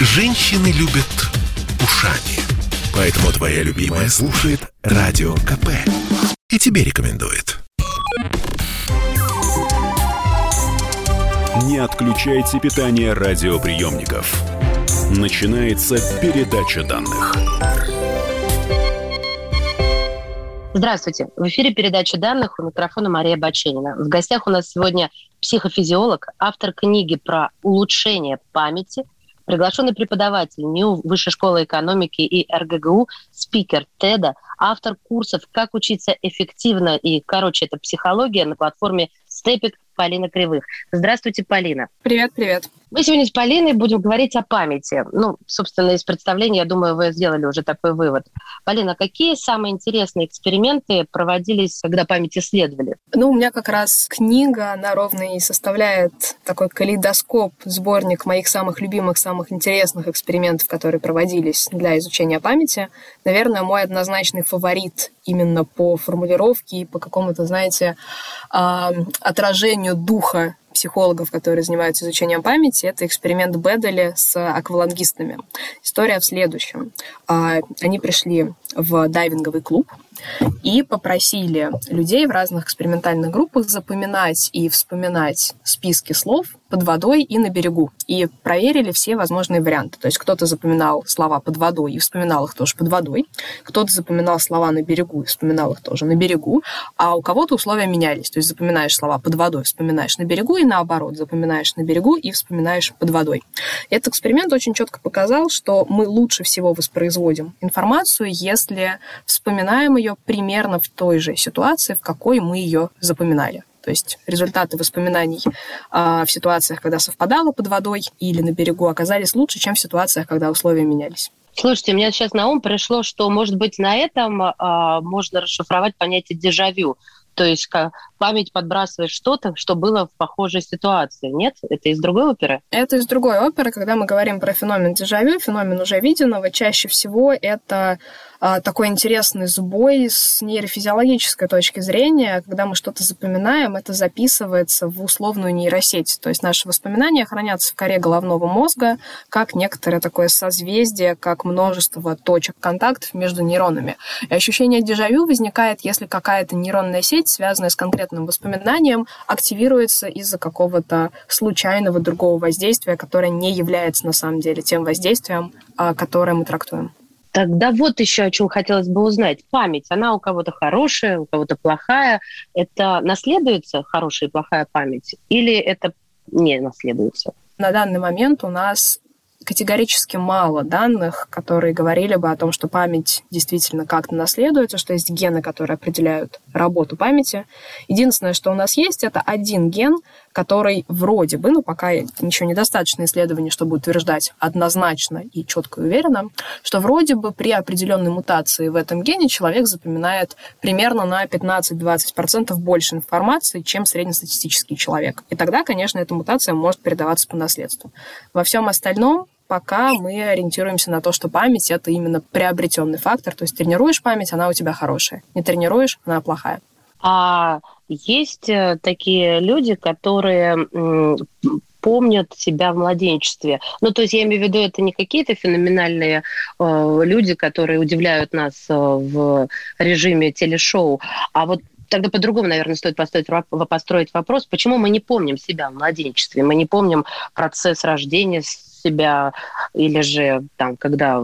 Женщины любят ушами. Поэтому твоя любимая слушает Радио КП. И тебе рекомендует. Не отключайте питание радиоприемников. Начинается передача данных. Здравствуйте. В эфире передача данных у микрофона Мария Баченина. В гостях у нас сегодня психофизиолог, автор книги про улучшение памяти, приглашенный преподаватель НИУ Высшей школы экономики и РГГУ, спикер ТЭДа, автор курсов «Как учиться эффективно» и, короче, это психология на платформе Степик Полина Кривых. Здравствуйте, Полина. Привет, привет. Мы сегодня с Полиной будем говорить о памяти. Ну, собственно, из представления, я думаю, вы сделали уже такой вывод. Полина, какие самые интересные эксперименты проводились, когда память исследовали? Ну, у меня как раз книга, она ровно и составляет такой калейдоскоп, сборник моих самых любимых, самых интересных экспериментов, которые проводились для изучения памяти. Наверное, мой однозначный фаворит именно по формулировке и по какому-то, знаете, отражению духа психологов, которые занимаются изучением памяти, это эксперимент Бедели с аквалангистами. История в следующем. А, они пришли в дайвинговый клуб и попросили людей в разных экспериментальных группах запоминать и вспоминать списки слов под водой и на берегу. И проверили все возможные варианты. То есть кто-то запоминал слова под водой и вспоминал их тоже под водой, кто-то запоминал слова на берегу и вспоминал их тоже на берегу, а у кого-то условия менялись. То есть запоминаешь слова под водой, вспоминаешь на берегу и наоборот, запоминаешь на берегу и вспоминаешь под водой. Этот эксперимент очень четко показал, что мы лучше всего воспроизводим информацию, если вспоминаем ее примерно в той же ситуации, в какой мы ее запоминали. То есть результаты воспоминаний э, в ситуациях, когда совпадало под водой или на берегу, оказались лучше, чем в ситуациях, когда условия менялись. Слушайте, мне сейчас на ум пришло, что, может быть, на этом э, можно расшифровать понятие дежавю. То есть память подбрасывает что-то, что было в похожей ситуации. Нет? Это из другой оперы? Это из другой оперы. Когда мы говорим про феномен дежавю, феномен уже виденного, чаще всего это а, такой интересный сбой с нейрофизиологической точки зрения. Когда мы что-то запоминаем, это записывается в условную нейросеть. То есть наши воспоминания хранятся в коре головного мозга, как некоторое такое созвездие, как множество точек контактов между нейронами. И ощущение дежавю возникает, если какая-то нейронная сеть, связанная с конкретным воспоминанием, активируется из-за какого-то случайного другого воздействия, которое не является на самом деле тем воздействием, а, которое мы трактуем. Тогда вот еще о чем хотелось бы узнать. Память, она у кого-то хорошая, у кого-то плохая. Это наследуется хорошая и плохая память? Или это не наследуется? На данный момент у нас категорически мало данных, которые говорили бы о том, что память действительно как-то наследуется, что есть гены, которые определяют работу памяти. Единственное, что у нас есть, это один ген, который вроде бы, ну пока ничего недостаточно исследований, чтобы утверждать однозначно и четко и уверенно, что вроде бы при определенной мутации в этом гене человек запоминает примерно на 15-20% больше информации, чем среднестатистический человек. И тогда, конечно, эта мутация может передаваться по наследству. Во всем остальном пока мы ориентируемся на то, что память — это именно приобретенный фактор. То есть тренируешь память, она у тебя хорошая. Не тренируешь, она плохая. А есть э, такие люди, которые помнят себя в младенчестве. Ну, то есть я имею в виду, это не какие-то феноменальные э, люди, которые удивляют нас э, в режиме телешоу, а вот тогда по-другому, наверное, стоит построить, построить вопрос, почему мы не помним себя в младенчестве, мы не помним процесс рождения себя, или же там, когда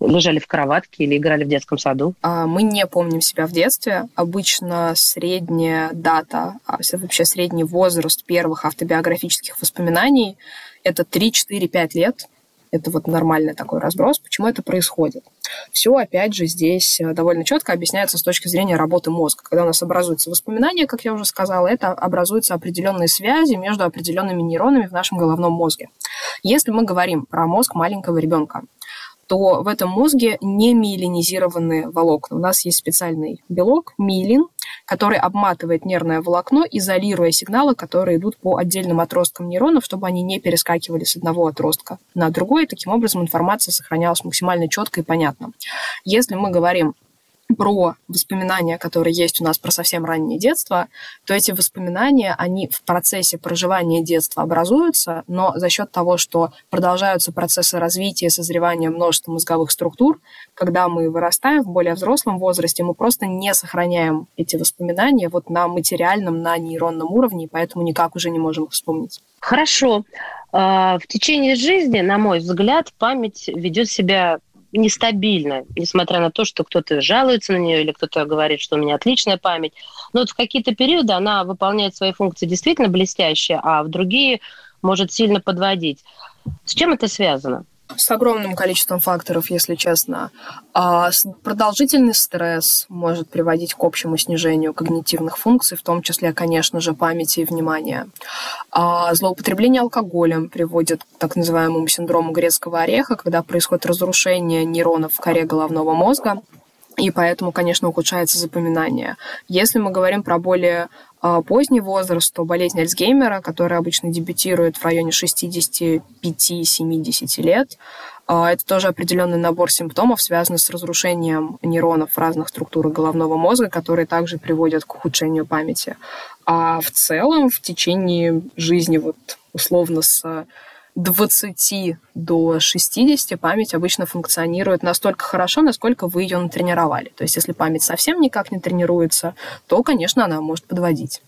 лежали в кроватке или играли в детском саду? А, мы не помним себя в детстве. Обычно средняя дата, а вообще средний возраст первых автобиографических воспоминаний – это 3, 4, 5 лет. Это вот нормальный такой разброс. Почему это происходит? Все, опять же, здесь э, довольно четко объясняется с точки зрения работы мозга. Когда у нас образуются воспоминания, как я уже сказала, это образуются определенные связи между определенными нейронами в нашем головном мозге. Если мы говорим про мозг маленького ребенка, то в этом мозге не миелинизированы волокна. У нас есть специальный белок, миелин, который обматывает нервное волокно, изолируя сигналы, которые идут по отдельным отросткам нейронов, чтобы они не перескакивали с одного отростка на другой. Таким образом, информация сохранялась максимально четко и понятно. Если мы говорим про воспоминания, которые есть у нас про совсем раннее детство, то эти воспоминания, они в процессе проживания детства образуются, но за счет того, что продолжаются процессы развития, созревания множества мозговых структур, когда мы вырастаем в более взрослом возрасте, мы просто не сохраняем эти воспоминания вот на материальном, на нейронном уровне, и поэтому никак уже не можем их вспомнить. Хорошо. А, в течение жизни, на мой взгляд, память ведет себя нестабильно, несмотря на то, что кто-то жалуется на нее или кто-то говорит, что у меня отличная память. Но вот в какие-то периоды она выполняет свои функции действительно блестяще, а в другие может сильно подводить. С чем это связано? С огромным количеством факторов, если честно. А продолжительный стресс может приводить к общему снижению когнитивных функций, в том числе, конечно же, памяти и внимания. А злоупотребление алкоголем приводит к так называемому синдрому грецкого ореха, когда происходит разрушение нейронов в коре головного мозга, и поэтому, конечно, ухудшается запоминание. Если мы говорим про более а, поздний возраст, то болезнь Альцгеймера, которая обычно дебютирует в районе 65-70 лет, а, это тоже определенный набор симптомов, связанный с разрушением нейронов разных структурах головного мозга, которые также приводят к ухудшению памяти. А в целом в течение жизни, вот условно с 20 до 60 память обычно функционирует настолько хорошо, насколько вы ее натренировали. То есть если память совсем никак не тренируется, то, конечно, она может подводить.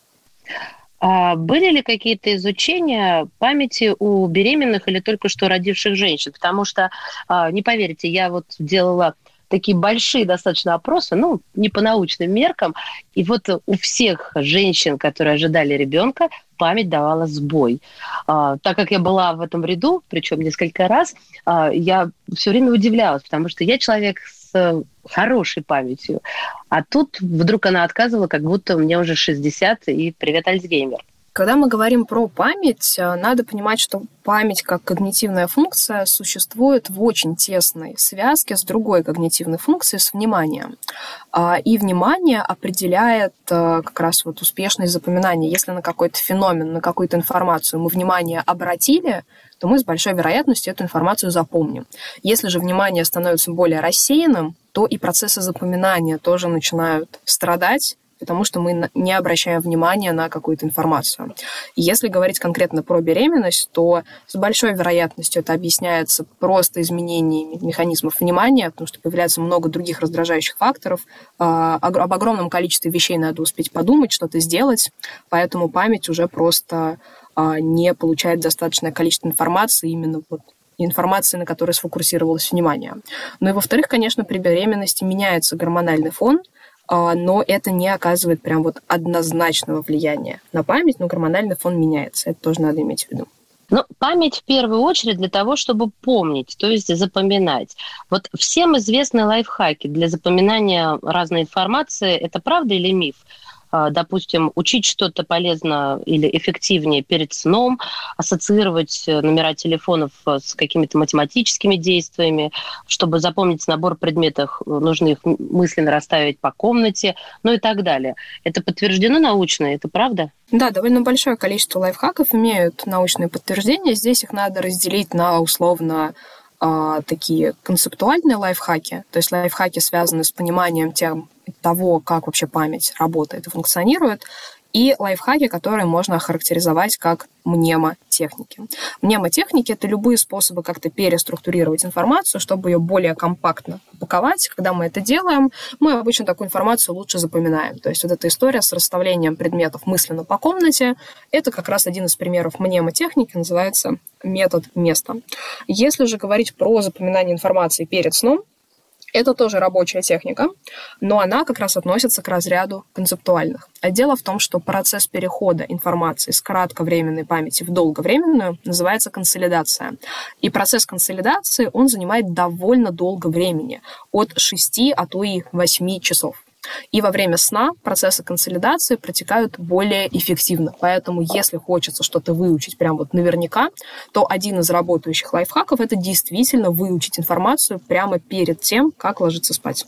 А были ли какие-то изучения памяти у беременных или только что родивших женщин? Потому что, а, не поверите, я вот делала такие большие достаточно опросы, ну, не по научным меркам. И вот у всех женщин, которые ожидали ребенка, память давала сбой. А, так как я была в этом ряду, причем несколько раз, а, я все время удивлялась, потому что я человек с хорошей памятью. А тут вдруг она отказывала, как будто мне уже 60, и привет, Альцгеймер. Когда мы говорим про память, э, надо понимать, что память как когнитивная функция существует в очень тесной связке с другой когнитивной функцией, с вниманием. А, и внимание определяет э, как раз вот успешность запоминания. Если на какой-то феномен, на какую-то информацию мы внимание обратили, то мы с большой вероятностью эту информацию запомним. Если же внимание становится более рассеянным, то и процессы запоминания тоже начинают страдать, потому что мы не обращаем внимания на какую-то информацию. Если говорить конкретно про беременность, то с большой вероятностью это объясняется просто изменениями механизмов внимания, потому что появляется много других раздражающих факторов. А, об огромном количестве вещей надо успеть подумать, что-то сделать, поэтому память уже просто а, не получает достаточное количество информации именно вот информации, на которой сфокусировалось внимание. Ну и во-вторых, конечно, при беременности меняется гормональный фон, но это не оказывает прям вот однозначного влияния на память, но гормональный фон меняется. Это тоже надо иметь в виду. Ну, память в первую очередь для того, чтобы помнить, то есть запоминать. Вот всем известны лайфхаки для запоминания разной информации. Это правда или миф? А, допустим, учить что-то полезно или эффективнее перед сном, ассоциировать э, номера телефонов э, с какими-то математическими действиями, чтобы запомнить набор предметов, э, нужно их мысленно расставить по комнате, ну и так далее. Это подтверждено научно, это правда? Да, довольно большое количество лайфхаков имеют научные подтверждения. Здесь их надо разделить на условно а, такие концептуальные лайфхаки, то есть лайфхаки связаны с пониманием тем, того, как вообще память работает и функционирует, и лайфхаки, которые можно охарактеризовать как мнемотехники. Мнемотехники — это любые способы как-то переструктурировать информацию, чтобы ее более компактно упаковать. Когда мы это делаем, мы обычно такую информацию лучше запоминаем. То есть вот эта история с расставлением предметов мысленно по комнате — это как раз один из примеров мнемотехники, называется метод места. Если же говорить про запоминание информации перед сном, это тоже рабочая техника, но она как раз относится к разряду концептуальных. А дело в том, что процесс перехода информации с кратковременной памяти в долговременную называется консолидация. И процесс консолидации, он занимает довольно долго времени, от 6, а то и 8 часов. И во время сна процессы консолидации протекают более эффективно. Поэтому, если хочется что-то выучить прям вот наверняка, то один из работающих лайфхаков – это действительно выучить информацию прямо перед тем, как ложиться спать.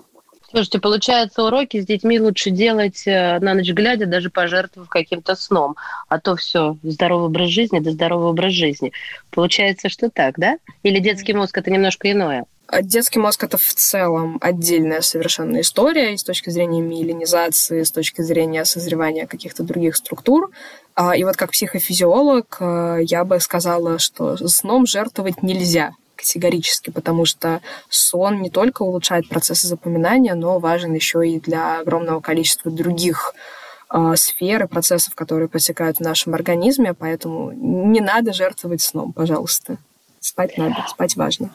Слушайте, получается, уроки с детьми лучше делать э, на ночь глядя, даже пожертвовав каким-то сном. А то все, здоровый образ жизни, да здоровый образ жизни. Получается, что так, да? Или детский мозг – это немножко иное? А детский мозг — это в целом отдельная совершенно история и с точки зрения миелинизации, с точки зрения созревания каких-то других структур. А, и вот как психофизиолог э, я бы сказала, что сном жертвовать нельзя категорически, потому что сон не только улучшает процессы запоминания, но важен еще и для огромного количества других э, сфер и процессов, которые протекают в нашем организме, поэтому не надо жертвовать сном, пожалуйста. Спать надо, спать важно.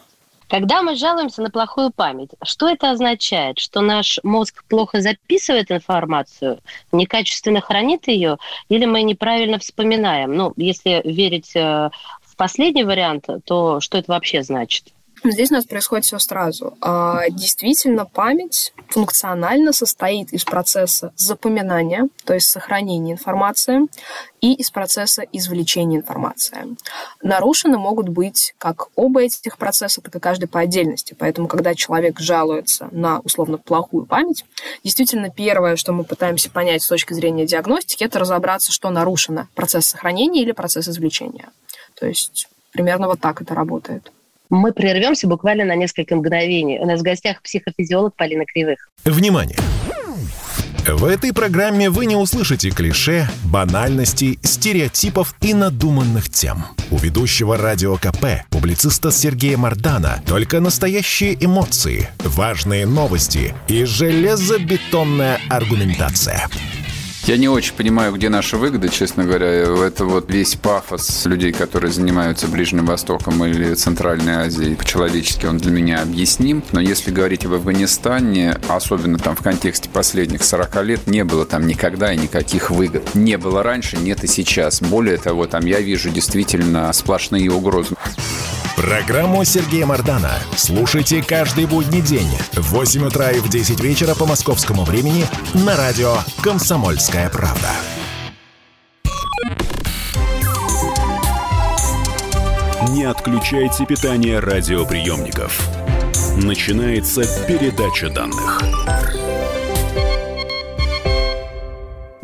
Когда мы жалуемся на плохую память, что это означает? Что наш мозг плохо записывает информацию, некачественно хранит ее, или мы неправильно вспоминаем? Ну, если верить э, в последний вариант, то что это вообще значит? Здесь у нас происходит все сразу. А, действительно, память функционально состоит из процесса запоминания, то есть сохранения информации, и из процесса извлечения информации. Нарушены могут быть как оба этих процесса, так и каждый по отдельности. Поэтому, когда человек жалуется на условно плохую память, действительно первое, что мы пытаемся понять с точки зрения диагностики, это разобраться, что нарушено, процесс сохранения или процесс извлечения. То есть примерно вот так это работает. Мы прервемся буквально на несколько мгновений. У нас в гостях психофизиолог Полина Кривых. Внимание! В этой программе вы не услышите клише, банальностей, стереотипов и надуманных тем. У ведущего радио КП, публициста Сергея Мардана, только настоящие эмоции, важные новости и железобетонная аргументация. Я не очень понимаю, где наша выгода, честно говоря. Это вот весь пафос людей, которые занимаются Ближним Востоком или Центральной Азией. По-человечески он для меня объясним. Но если говорить об Афганистане, особенно там в контексте последних 40 лет, не было там никогда и никаких выгод. Не было раньше, нет и сейчас. Более того, там я вижу действительно сплошные угрозы. Программу Сергея Мардана слушайте каждый будний день в 8 утра и в 10 вечера по московскому времени на радио «Комсомольская правда». Не отключайте питание радиоприемников. Начинается передача данных.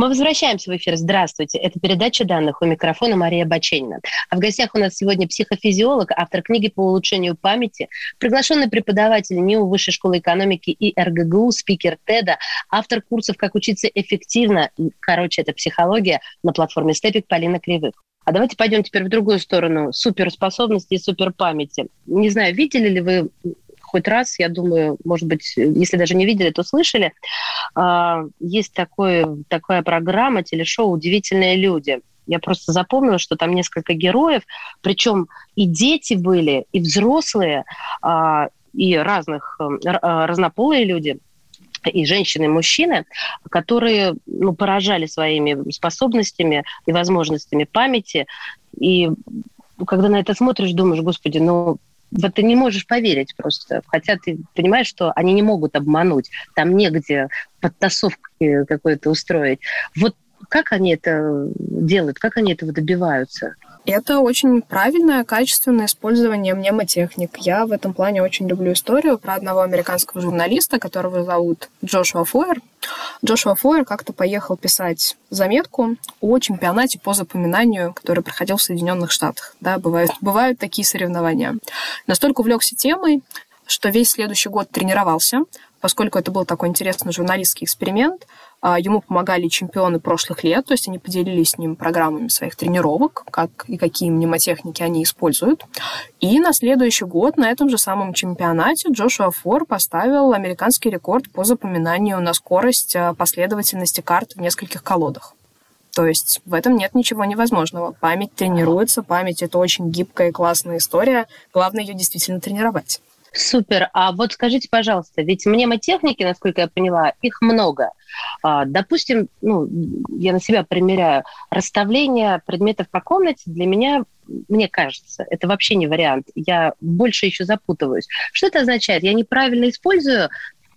Мы возвращаемся в эфир. Здравствуйте. Это передача данных. У микрофона Мария Баченина. А в гостях у нас сегодня психофизиолог, автор книги по улучшению памяти, приглашенный преподаватель НИУ Высшей школы экономики и РГГУ, спикер ТЭДа, автор курсов «Как учиться эффективно». Короче, это психология на платформе Степик Полина Кривых. А давайте пойдем теперь в другую сторону суперспособности и суперпамяти. Не знаю, видели ли вы хоть раз, я думаю, может быть, если даже не видели, то слышали. А, есть такое, такая программа, телешоу «Удивительные люди». Я просто запомнила, что там несколько героев, причем и дети были, и взрослые, а, и разных, а, разнополые люди – и женщины, и мужчины, которые ну, поражали своими способностями и возможностями памяти. И когда на это смотришь, думаешь, господи, ну вот ты не можешь поверить просто. Хотя ты понимаешь, что они не могут обмануть. Там негде подтасовки какой-то устроить. Вот как они это делают, как они этого добиваются? Это очень правильное, качественное использование мнемотехник. Я в этом плане очень люблю историю про одного американского журналиста, которого зовут Джошуа Фойер. Джошуа Фойер как-то поехал писать заметку о чемпионате по запоминанию, который проходил в Соединенных Штатах. Да, бывают, бывают такие соревнования. Настолько увлекся темой, что весь следующий год тренировался, поскольку это был такой интересный журналистский эксперимент – ему помогали чемпионы прошлых лет, то есть они поделились с ним программами своих тренировок, как и какие мнемотехники они используют. И на следующий год на этом же самом чемпионате Джошуа Фор поставил американский рекорд по запоминанию на скорость а, последовательности карт в нескольких колодах. То есть в этом нет ничего невозможного. Память тренируется, память — это очень гибкая и классная история. Главное ее действительно тренировать. Супер. А вот скажите, пожалуйста, ведь мнемотехники, насколько я поняла, их много. А, допустим, ну, я на себя примеряю, расставление предметов по комнате для меня, мне кажется, это вообще не вариант. Я больше еще запутываюсь. Что это означает? Я неправильно использую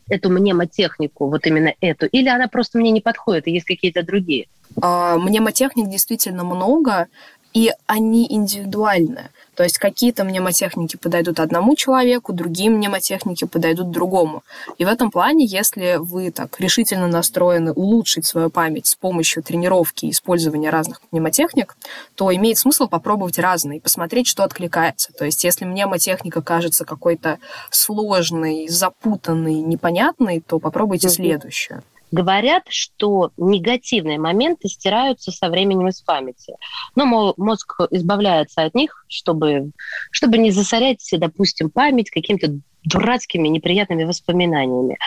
эту мнемотехнику, вот именно эту, или она просто мне не подходит, и есть какие-то другие? А, мнемотехник действительно много, и они индивидуальны. То есть какие-то мнемотехники подойдут одному человеку, другие мнемотехники подойдут другому. И в этом плане, если вы так решительно настроены улучшить свою память с помощью тренировки и использования разных мнемотехник, то имеет смысл попробовать разные, посмотреть, что откликается. То есть если мнемотехника кажется какой-то сложной, запутанной, непонятной, то попробуйте следующую. Говорят, что негативные моменты стираются со временем из памяти. Но мол, мозг избавляется от них, чтобы, чтобы не засорять, допустим, память какими-то дурацкими, неприятными воспоминаниями.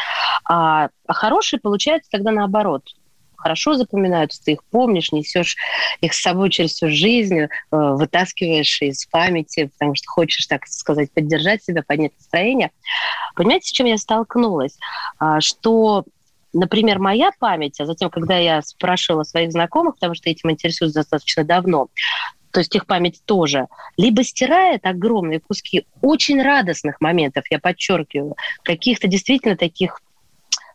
А, а хорошие получается тогда наоборот хорошо запоминаются, ты их помнишь, несешь их с собой через всю жизнь, э, вытаскиваешь из памяти, потому что хочешь, так сказать, поддержать себя, поднять настроение. Понимаете, с чем я столкнулась? А, что Например, моя память, а затем, когда я спрашивала своих знакомых, потому что этим интересуюсь достаточно давно, то есть их память тоже, либо стирает огромные куски очень радостных моментов, я подчеркиваю, каких-то действительно таких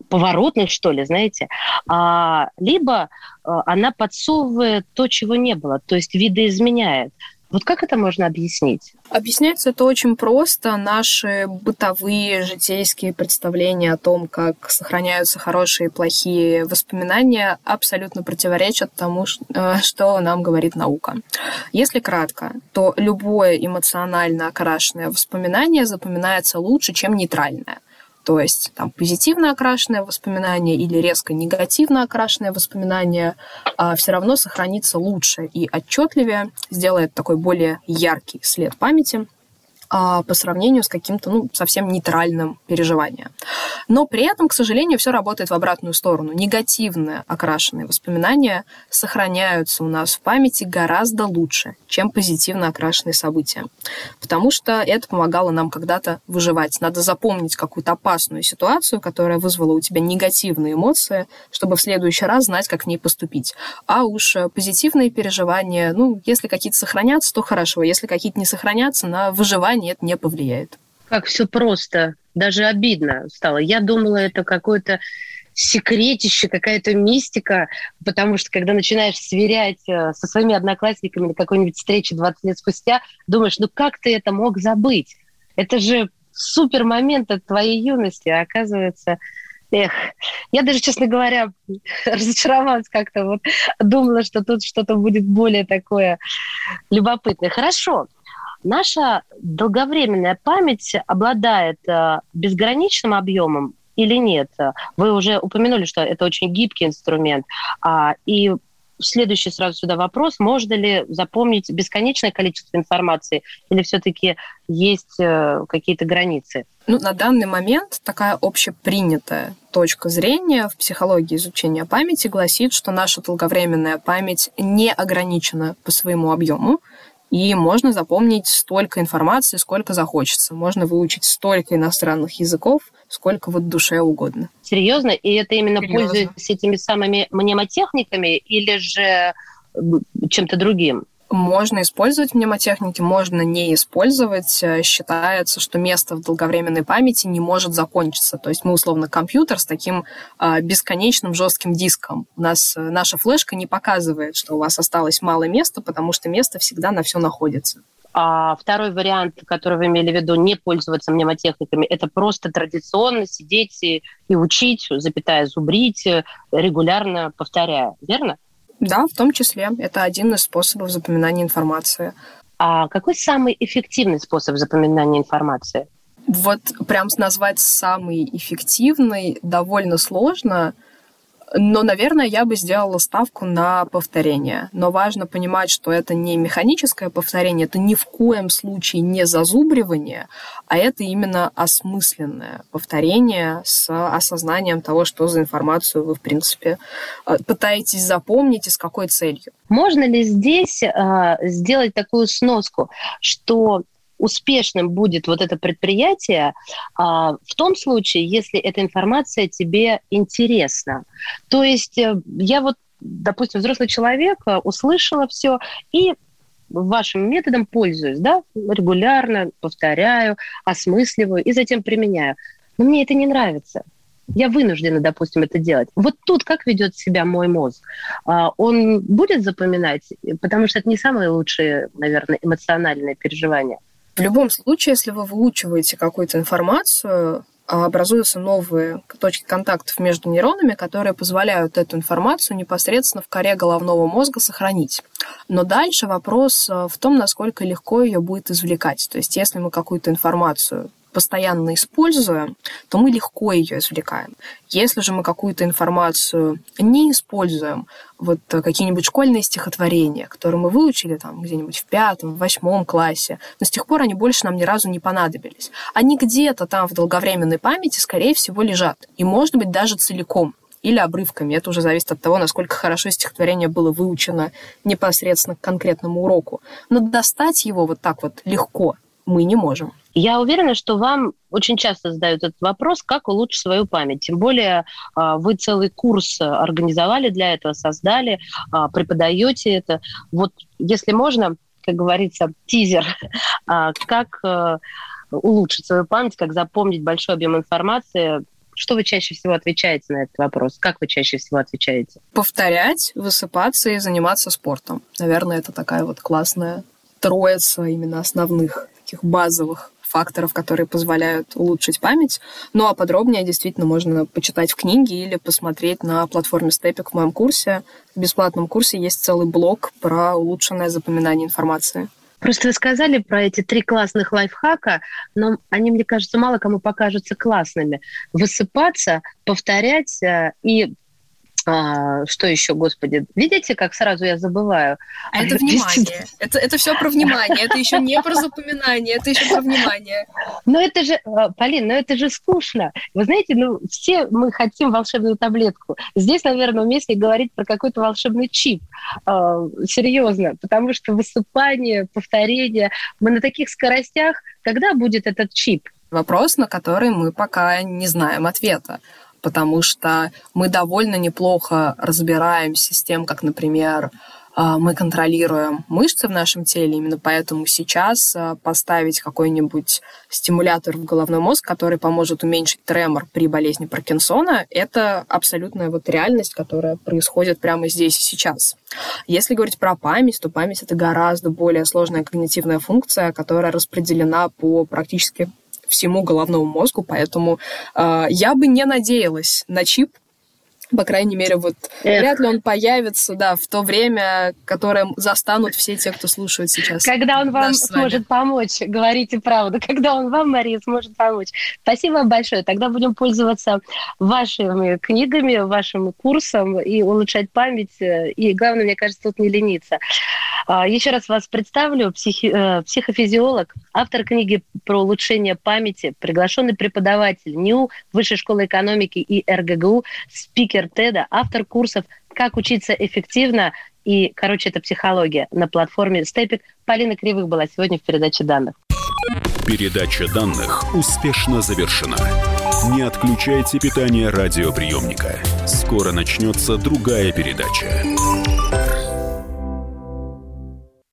поворотных, что ли, знаете, а, либо а, она подсовывает то, чего не было, то есть видоизменяет. Вот как это можно объяснить? Объясняется это очень просто. Наши бытовые, житейские представления о том, как сохраняются хорошие и плохие воспоминания, абсолютно противоречат тому, э, что нам говорит наука. Если кратко, то любое эмоционально окрашенное воспоминание запоминается лучше, чем нейтральное – то есть там позитивно окрашенное воспоминание или резко негативно окрашенное воспоминание а, все равно сохранится лучше и отчетливее, сделает такой более яркий след памяти – а, по сравнению с каким-то ну, совсем нейтральным переживанием. Но при этом, к сожалению, все работает в обратную сторону. Негативные окрашенные воспоминания сохраняются у нас в памяти гораздо лучше, чем позитивно окрашенные события. Потому что это помогало нам когда-то выживать. Надо запомнить какую-то опасную ситуацию, которая вызвала у тебя негативные эмоции, чтобы в следующий раз знать, как в ней поступить. А уж позитивные переживания, ну, если какие-то сохранятся, то хорошо. Если какие-то не сохранятся, на выживание нет, не повлияет. Как все просто, даже обидно стало. Я думала, это какое-то секретище, какая-то мистика, потому что когда начинаешь сверять э, со своими одноклассниками на какой-нибудь встрече 20 лет спустя, думаешь, ну как ты это мог забыть? Это же супер момент от твоей юности, а оказывается, эх, я даже, честно говоря, разочаровалась как-то, вот думала, что тут что-то будет более такое любопытное. Хорошо, Наша долговременная память обладает э, безграничным объемом или нет? Вы уже упомянули, что это очень гибкий инструмент. А, и следующий сразу сюда вопрос. Можно ли запомнить бесконечное количество информации или все-таки есть э, какие-то границы? Ну, на данный момент такая общепринятая точка зрения в психологии изучения памяти гласит, что наша долговременная память не ограничена по своему объему, и можно запомнить столько информации, сколько захочется. Можно выучить столько иностранных языков, сколько вот душе угодно. Серьезно? И это именно Серьезно. пользуясь этими самыми мнемотехниками или же чем-то другим? Можно использовать мнемотехники, можно не использовать. Э, считается, что место в долговременной памяти не может закончиться. То есть мы, условно, компьютер с таким э, бесконечным жестким диском. У нас э, наша флешка не показывает, что у вас осталось мало места, потому что место всегда на все находится. А второй вариант, который вы имели в виду, не пользоваться мнемотехниками, это просто традиционно сидеть и, и учить, запятая, зубрить, регулярно повторяя, верно? Да, в том числе. Это один из способов запоминания информации. А какой самый эффективный способ запоминания информации? Вот прям назвать самый эффективный довольно сложно. Но, наверное, я бы сделала ставку на повторение. Но важно понимать, что это не механическое повторение, это ни в коем случае не зазубривание, а это именно осмысленное повторение с осознанием того, что за информацию вы, в принципе, э, пытаетесь запомнить и с какой целью. Можно ли здесь э, сделать такую сноску, что успешным будет вот это предприятие а, в том случае, если эта информация тебе интересна. То есть э, я вот, допустим, взрослый человек э, услышала все и вашим методом пользуюсь, да, регулярно повторяю, осмысливаю и затем применяю. Но мне это не нравится. я вынуждена, допустим, это делать. Вот тут как ведет себя мой мозг? А, он будет запоминать, потому что это не самые лучшие, наверное, эмоциональные переживания. В любом случае, если вы выучиваете какую-то информацию, а, образуются новые точки контактов между нейронами, которые позволяют эту информацию непосредственно в коре головного мозга сохранить. Но дальше вопрос а, в том, насколько легко ее будет извлекать. То есть если мы какую-то информацию постоянно используем, то мы легко ее извлекаем. Если же мы какую-то информацию не используем, вот какие-нибудь школьные стихотворения, которые мы выучили там где-нибудь в пятом, в восьмом классе, но с тех пор они больше нам ни разу не понадобились. Они где-то там в долговременной памяти, скорее всего, лежат. И, может быть, даже целиком или обрывками. Это уже зависит от того, насколько хорошо стихотворение было выучено непосредственно к конкретному уроку. Но достать его вот так вот легко мы не можем. Я уверена, что вам очень часто задают этот вопрос, как улучшить свою память. Тем более а, вы целый курс организовали для этого, создали, а, преподаете это. Вот если можно, как говорится, тизер, а, как э, улучшить свою память, как запомнить большой объем информации, что вы чаще всего отвечаете на этот вопрос? Как вы чаще всего отвечаете? Повторять, высыпаться и заниматься спортом. Наверное, это такая вот классная троица именно основных таких базовых факторов, которые позволяют улучшить память. Ну а подробнее действительно можно почитать в книге или посмотреть на платформе Степик в моем курсе. В бесплатном курсе есть целый блок про улучшенное запоминание информации. Просто вы сказали про эти три классных лайфхака, но они, мне кажется, мало кому покажутся классными. Высыпаться, повторять э, и а, что еще, господи? Видите, как сразу я забываю? А это внимание. Это, это все про внимание. Это еще не про запоминание, это еще про внимание. Но это же, а, Полин, но это же скучно. Вы знаете, ну, все мы хотим волшебную таблетку. Здесь, наверное, уместнее говорить про какой-то волшебный чип. А, серьезно. Потому что высыпание, повторение. Мы на таких скоростях. Когда будет этот чип? Вопрос, на который мы пока не знаем ответа потому что мы довольно неплохо разбираемся с тем, как, например, а, мы контролируем мышцы в нашем теле, именно поэтому сейчас а, поставить какой-нибудь стимулятор в головной мозг, который поможет уменьшить тремор при болезни Паркинсона, это абсолютная вот реальность, которая происходит прямо здесь и сейчас. Если говорить про память, то память — это гораздо более сложная когнитивная функция, которая распределена по практически всему головному мозгу, поэтому э, я бы не надеялась на чип, по крайней мере, вот Эх. вряд ли он появится, да, в то время, которое застанут все те, кто слушает сейчас. Когда он вам сможет помочь, говорите правду, когда он вам, Мария, сможет помочь. Спасибо вам большое. Тогда будем пользоваться вашими книгами, вашим курсом и улучшать память. И главное, мне кажется, тут не лениться. А, Еще раз вас представлю. Психи, э, психофизиолог, автор книги про улучшение памяти, приглашенный преподаватель НИУ, Высшей школы экономики и РГГУ, спикер ТЭДа, автор курсов «Как учиться эффективно» и, короче, это психология на платформе Степик. Полина Кривых была сегодня в передаче данных. Передача данных успешно завершена. Не отключайте питание радиоприемника. Скоро начнется другая передача.